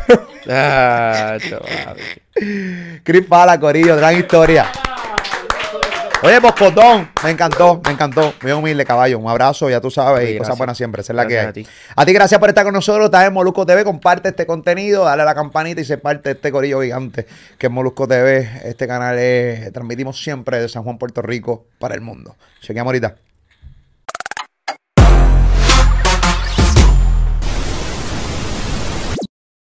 Ah. Chris Pala, Corillo, gran historia. Oye, Boscotón, me encantó, me encantó. Muy humilde, caballo. Un abrazo, ya tú sabes, Sí, y cosas buenas siempre. Esa es la que hay. A a ti. gracias por estar con nosotros. Estás en Molusco TV. Comparte este contenido, dale a la campanita y se parte este corillo gigante que es Molusco TV. Este canal es, transmitimos siempre de San Juan, Puerto Rico, para el mundo. Chequeamos ahorita.